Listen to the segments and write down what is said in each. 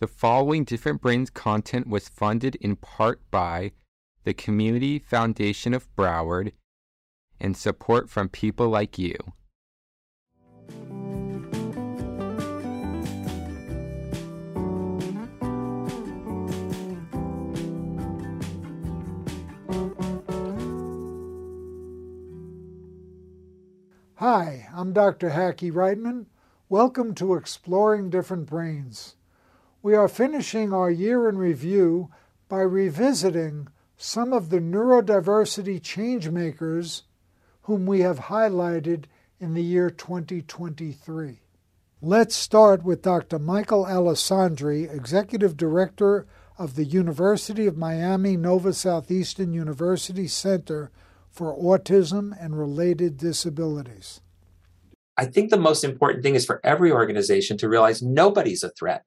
The following Different Brains content was funded in part by the Community Foundation of Broward and support from people like you. Hi, I'm Dr. Hackie Reitman. Welcome to Exploring Different Brains. We are finishing our year in review by revisiting some of the neurodiversity changemakers whom we have highlighted in the year 2023. Let's start with Dr. Michael Alessandri, Executive Director of the University of Miami Nova Southeastern University Center for Autism and Related Disabilities. I think the most important thing is for every organization to realize nobody's a threat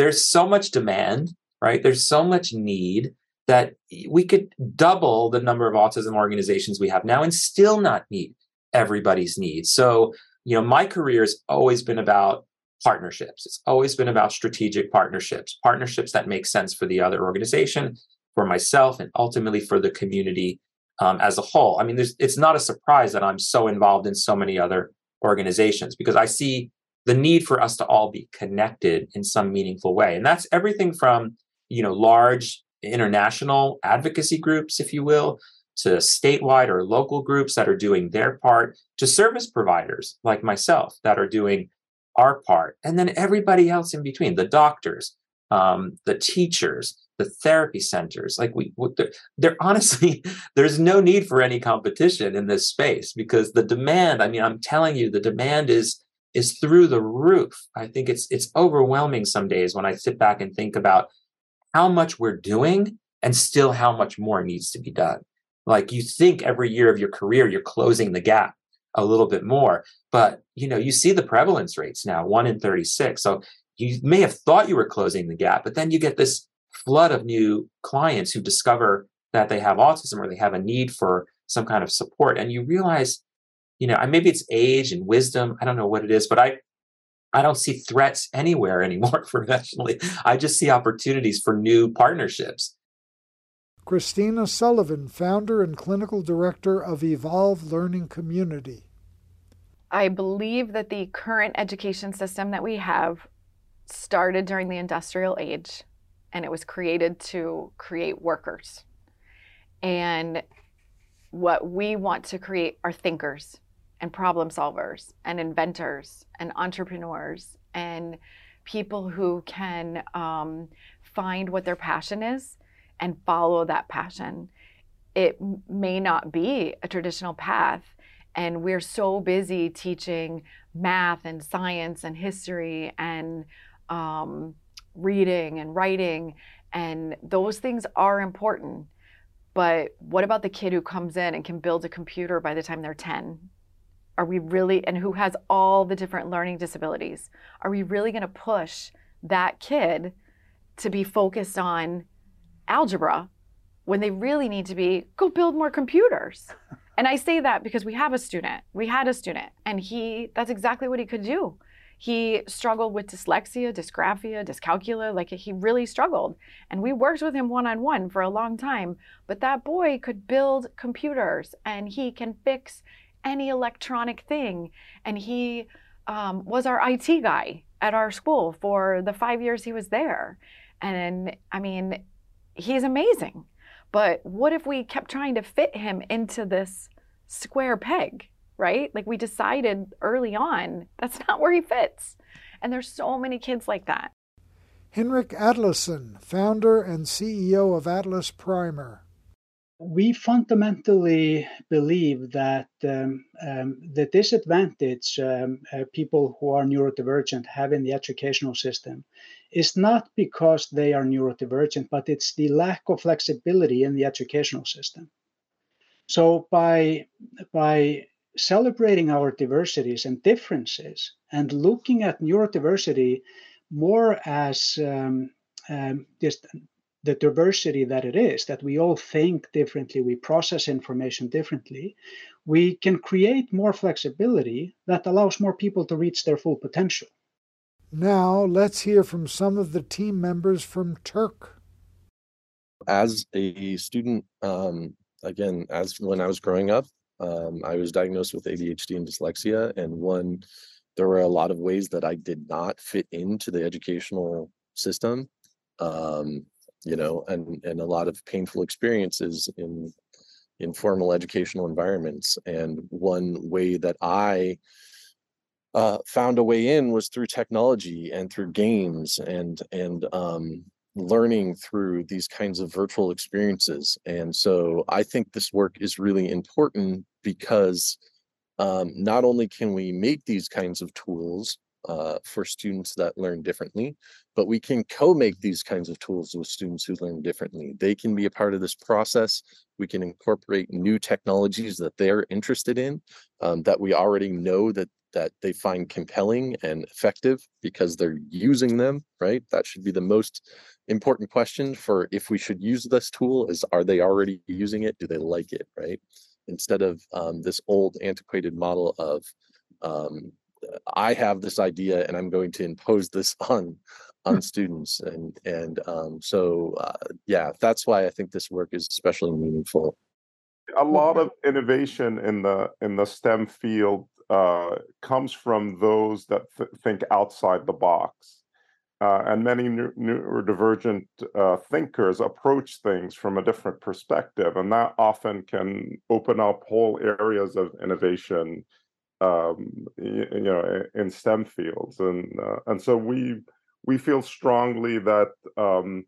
there's so much demand, right? There's so much need that we could double the number of autism organizations we have now and still not meet everybody's needs. So, you know, my career has always been about partnerships. It's always been about strategic partnerships, partnerships that make sense for the other organization, for myself, and ultimately for the community um, as a whole. I mean, it's not a surprise that I'm so involved in so many other organizations because I see the need for us to all be connected in some meaningful way. And that's everything from, you know, large international advocacy groups, if you will, to statewide or local groups that are doing their part, to service providers like myself that are doing our part, and then everybody else in between the doctors, um, the teachers, the therapy centers. Like we, they're honestly, there's no need for any competition in this space because the demand. I mean, I'm telling you, the demand is is through the roof. I think it's it's overwhelming some days when I sit back and think about how much we're doing and still how much more needs to be done. Like you think every year of your career you're closing the gap a little bit more, but you know, you see the prevalence rates now, 1 in 36. So you may have thought you were closing the gap, but then you get this flood of new clients who discover that they have autism or they have a need for some kind of support and you realize you know, maybe it's age and wisdom. I don't know what it is, but I I don't see threats anywhere anymore professionally. I just see opportunities for new partnerships. Christina Sullivan, founder and clinical director of Evolve Learning Community. I believe that the current education system that we have started during the industrial age and it was created to create workers. And what we want to create are thinkers and problem solvers and inventors and entrepreneurs and people who can um, find what their passion is and follow that passion. It may not be a traditional path. And we're so busy teaching math and science and history and um, reading and writing. And those things are important. But what about the kid who comes in and can build a computer by the time they're 10 are we really, and who has all the different learning disabilities, are we really going to push that kid to be focused on algebra when they really need to be go build more computers? and I say that because we have a student, we had a student, and he, that's exactly what he could do. He struggled with dyslexia, dysgraphia, dyscalculia, like he really struggled. And we worked with him one on one for a long time. But that boy could build computers and he can fix any electronic thing. And he um, was our IT guy at our school for the five years he was there. And I mean, he's amazing. But what if we kept trying to fit him into this square peg, right? Like we decided early on that's not where he fits. And there's so many kids like that. Hinrik Atlason, founder and CEO of Atlas Primer we fundamentally believe that um, um, the disadvantage um, uh, people who are neurodivergent have in the educational system is not because they are neurodivergent, but it's the lack of flexibility in the educational system. So by by celebrating our diversities and differences and looking at neurodiversity more as um, um, just the diversity that it is, that we all think differently, we process information differently, we can create more flexibility that allows more people to reach their full potential. Now let's hear from some of the team members from TERC. As a student, um, again, as when I was growing up, um, I was diagnosed with ADHD and dyslexia, and one, there were a lot of ways that I did not fit into the educational system, um, you know, and and a lot of painful experiences in in formal educational environments. And one way that I uh, found a way in was through technology and through games and and um, learning through these kinds of virtual experiences. And so I think this work is really important because um, not only can we make these kinds of tools uh, for students that learn differently, but we can co-make these kinds of tools with students who learn differently. They can be a part of this process. We can incorporate new technologies that they're interested in, um, that we already know that that they find compelling and effective because they're using them, right? That should be the most important question for if we should use this tool is are they already using it? Do they like it, right? Instead of um, this old antiquated model of um, I have this idea and I'm going to impose this on on students and and um, so uh, yeah that's why I think this work is especially meaningful. A lot of innovation in the in the STEM field uh, comes from those that th- think outside the box. Uh, and many new neurodivergent uh, thinkers approach things from a different perspective, and that often can open up whole areas of innovation, um, you, you, know, in STEM fields. And uh, and so we we feel strongly that um,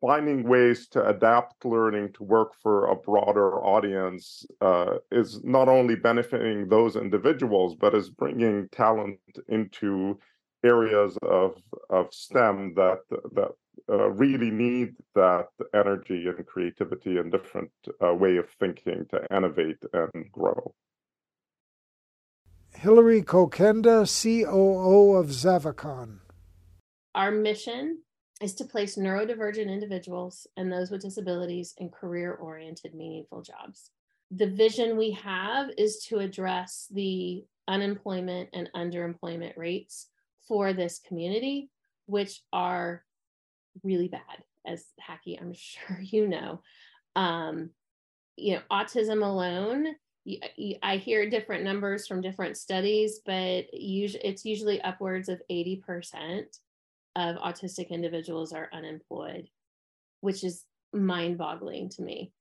finding ways to adapt learning to work for a broader audience uh, is not only benefiting those individuals, but is bringing talent into areas of of STEM that that uh, really need that energy and creativity and different uh, way of thinking to innovate and grow. Hilary Kokenda, COO of Zavikon. Our mission is to place neurodivergent individuals and those with disabilities in career oriented, meaningful jobs. The vision we have is to address the unemployment and underemployment rates for this community, which are really bad, as Hackie, I'm sure you know. Um, you know, autism alone, I hear different numbers from different studies, but it's usually upwards of 80% of autistic individuals are unemployed, which is mind boggling to me.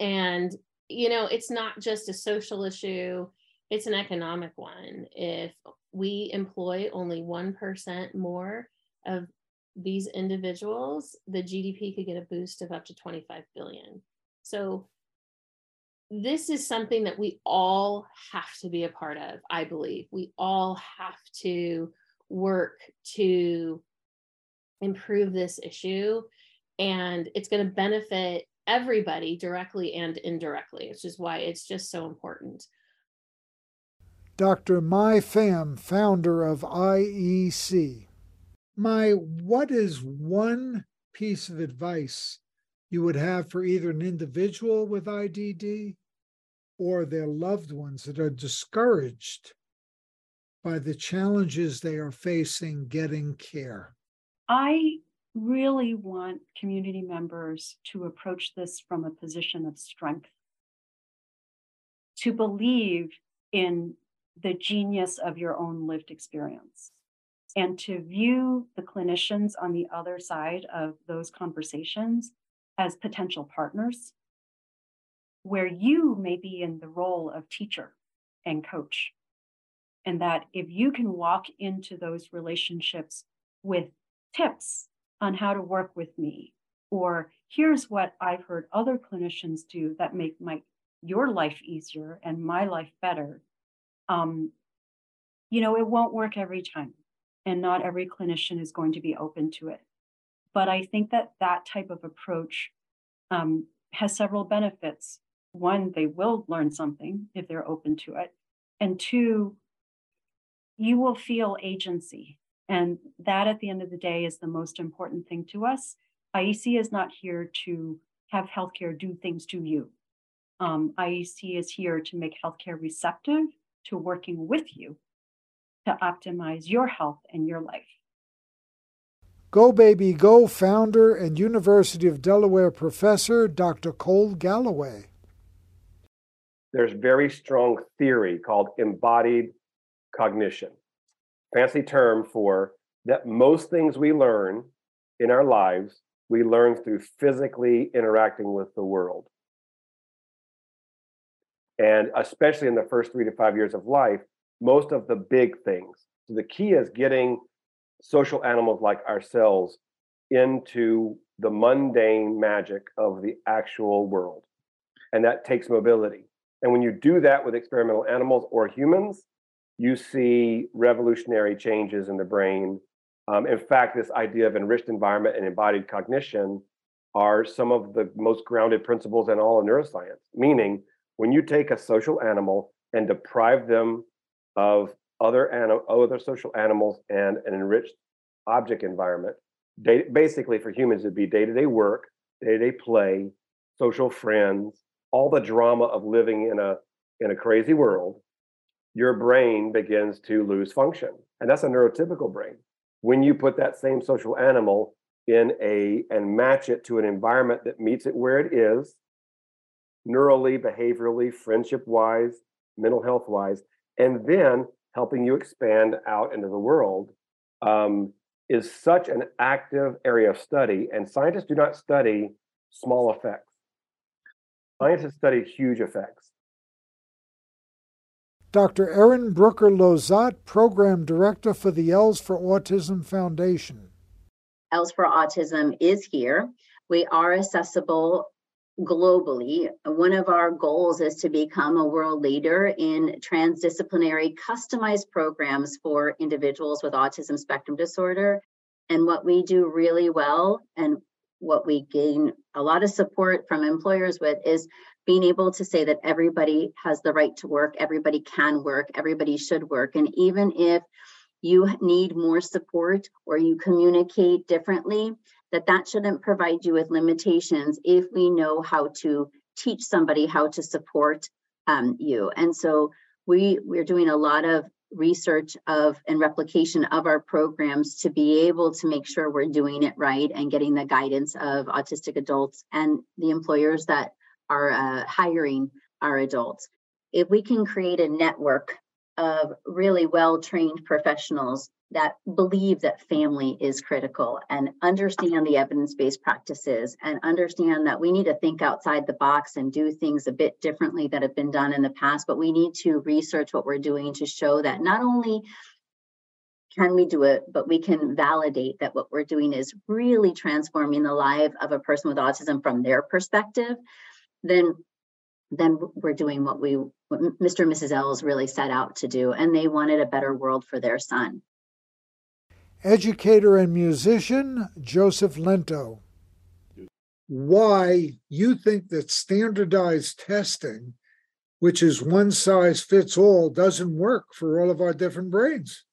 And, you know, it's not just a social issue, it's an economic one. If we employ only 1% more of these individuals, the GDP could get a boost of up to 25 billion. So, this is something that we all have to be a part of, I believe. We all have to work to improve this issue and it's going to benefit everybody directly and indirectly which is why it's just so important dr mai pham founder of iec mai what is one piece of advice you would have for either an individual with idd or their loved ones that are discouraged by the challenges they are facing getting care? I really want community members to approach this from a position of strength, to believe in the genius of your own lived experience, and to view the clinicians on the other side of those conversations as potential partners, where you may be in the role of teacher and coach and that if you can walk into those relationships with tips on how to work with me, or here's what I've heard other clinicians do that make my your life easier and my life better, um, you know, it won't work every time, and not every clinician is going to be open to it. But I think that that type of approach um, has several benefits. One, they will learn something if they're open to it, and two, you will feel agency. And that at the end of the day is the most important thing to us. IEC is not here to have healthcare do things to you. Um, IEC is here to make healthcare receptive to working with you to optimize your health and your life. Go Baby Go founder and University of Delaware professor Dr. Cole Galloway. There's very strong theory called embodied cognition. Fancy term for that most things we learn in our lives, we learn through physically interacting with the world. And especially in the first three to five years of life, most of the big things. So the key is getting social animals like ourselves into the mundane magic of the actual world. And that takes mobility. And when you do that with experimental animals or humans, you see revolutionary changes in the brain. Um, in fact, this idea of enriched environment and embodied cognition are some of the most grounded principles in all of neuroscience, meaning when you take a social animal and deprive them of other anim- other social animals and an enriched object environment, day- basically for humans it'd be day-to-day work, day-to-day play, social friends, all the drama of living in a in a crazy world, your brain begins to lose function. And that's a neurotypical brain. When you put that same social animal in a and match it to an environment that meets it where it is, neurally, behaviorally, friendship wise, mental health wise, and then helping you expand out into the world um, is such an active area of study. And scientists do not study small effects, scientists study huge effects. Dr. Erin Brooker Lozott, Program Director for the ELS for Autism Foundation. ELS for Autism is here. We are accessible globally. One of our goals is to become a world leader in transdisciplinary customized programs for individuals with autism spectrum disorder. And what we do really well and what we gain a lot of support from employers with is being able to say that everybody has the right to work, everybody can work, everybody should work. And even if you need more support or you communicate differently, that that shouldn't provide you with limitations if we know how to teach somebody how to support um, you. And so we we're doing a lot of research of and replication of our programs to be able to make sure we're doing it right and getting the guidance of autistic adults and the employers that are uh, hiring our adults. If we can create a network of really well trained professionals that believe that family is critical and understand the evidence based practices and understand that we need to think outside the box and do things a bit differently that have been done in the past, but we need to research what we're doing to show that not only can we do it, but we can validate that what we're doing is really transforming the life of a person with autism from their perspective, then then we're doing what we what Mr. and Mrs. Els really set out to do, and they wanted a better world for their son. Educator and musician Joseph Lento. Why you think that standardized testing, which is one size fits all, doesn't work for all of our different brains?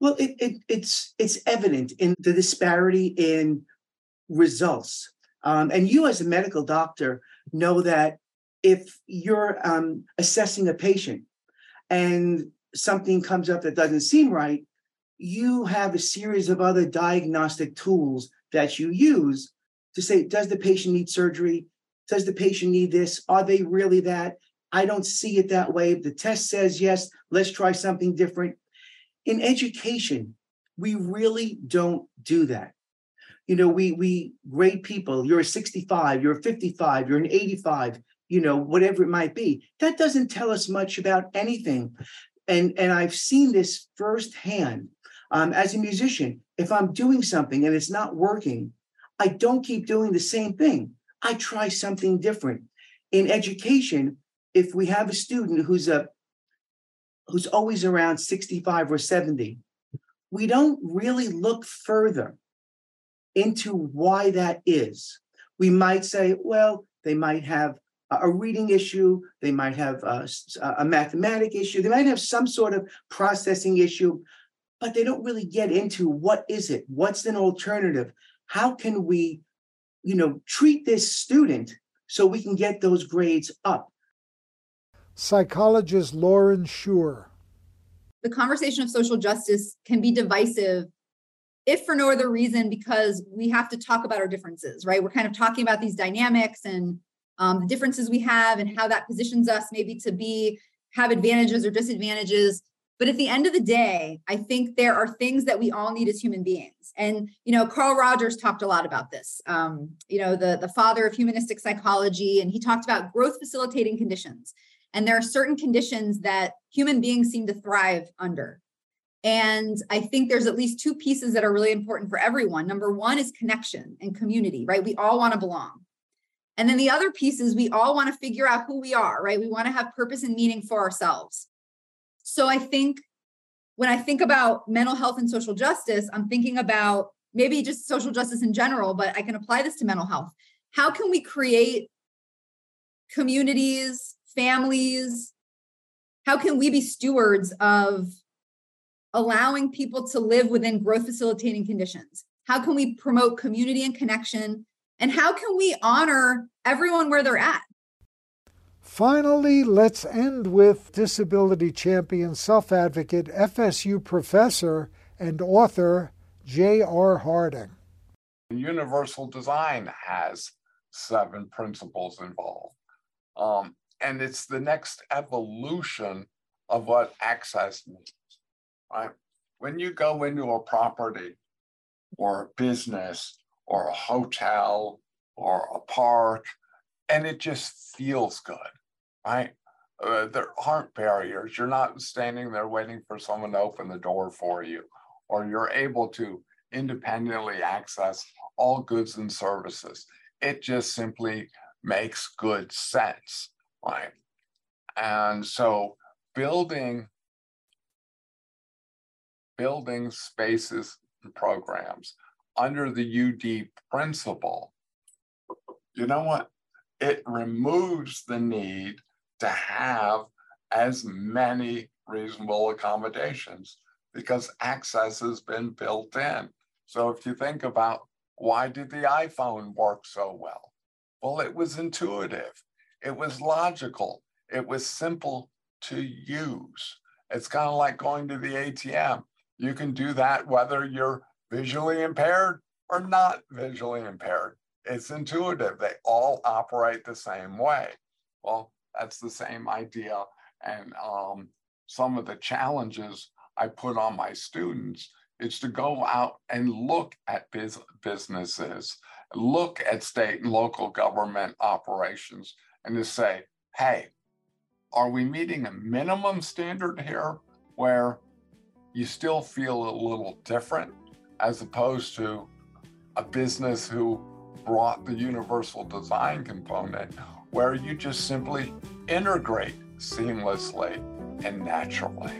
Well, it, it, it's it's evident in the disparity in results, um, and you as a medical doctor know that if you're um, assessing a patient and something comes up that doesn't seem right, you have a series of other diagnostic tools that you use to say, does the patient need surgery? Does the patient need this? Are they really that? I don't see it that way. The test says yes, let's try something different. In education, we really don't do that. You know, we we grade people, you're a 65, you're a 55, you're an 85, you know, whatever it might be. That doesn't tell us much about anything. And, and I've seen this firsthand. Um, as a musician, if I'm doing something and it's not working, I don't keep doing the same thing. I try something different. In education, if we have a student who's a who's always around 65 or 70, we don't really look further into why that is. We might say, well, they might have a reading issue, they might have a, a mathematic issue, they might have some sort of processing issue, but they don't really get into what is it? What's an alternative? How can we, you know, treat this student so we can get those grades up? Psychologist Lauren Shure. the conversation of social justice can be divisive if for no other reason because we have to talk about our differences right we're kind of talking about these dynamics and um, the differences we have and how that positions us maybe to be have advantages or disadvantages but at the end of the day i think there are things that we all need as human beings and you know carl rogers talked a lot about this um, you know the, the father of humanistic psychology and he talked about growth facilitating conditions and there are certain conditions that human beings seem to thrive under and I think there's at least two pieces that are really important for everyone. Number one is connection and community, right? We all want to belong. And then the other piece is we all want to figure out who we are, right? We want to have purpose and meaning for ourselves. So I think when I think about mental health and social justice, I'm thinking about maybe just social justice in general, but I can apply this to mental health. How can we create communities, families? How can we be stewards of allowing people to live within growth facilitating conditions? How can we promote community and connection? And how can we honor everyone where they're at? Finally, let's end with disability champion, self advocate, FSU professor, and author J.R. Harding. Universal design has seven principles involved. Um, and it's the next evolution of what access means right? When you go into a property or a business or a hotel or a park, and it just feels good, right? Uh, there aren't barriers. You're not standing there waiting for someone to open the door for you, or you're able to independently access all goods and services. It just simply makes good sense, right? And so building building spaces and programs under the UD principle, you know what? It removes the need to have as many reasonable accommodations because access has been built in. So if you think about why did the iPhone work so well? Well, it was intuitive, it was logical, it was simple to use. It's kind of like going to the ATM. You can do that whether you're visually impaired or not visually impaired. It's intuitive. They all operate the same way. Well, that's the same idea. And um, some of the challenges I put on my students is to go out and look at biz- businesses, look at state and local government operations, and to say, hey, are we meeting a minimum standard here where you still feel a little different as opposed to a business who brought the universal design component where you just simply integrate seamlessly and naturally.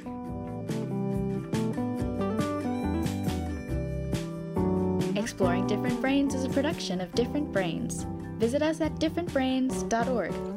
Exploring Different Brains is a production of Different Brains. Visit us at differentbrains.org.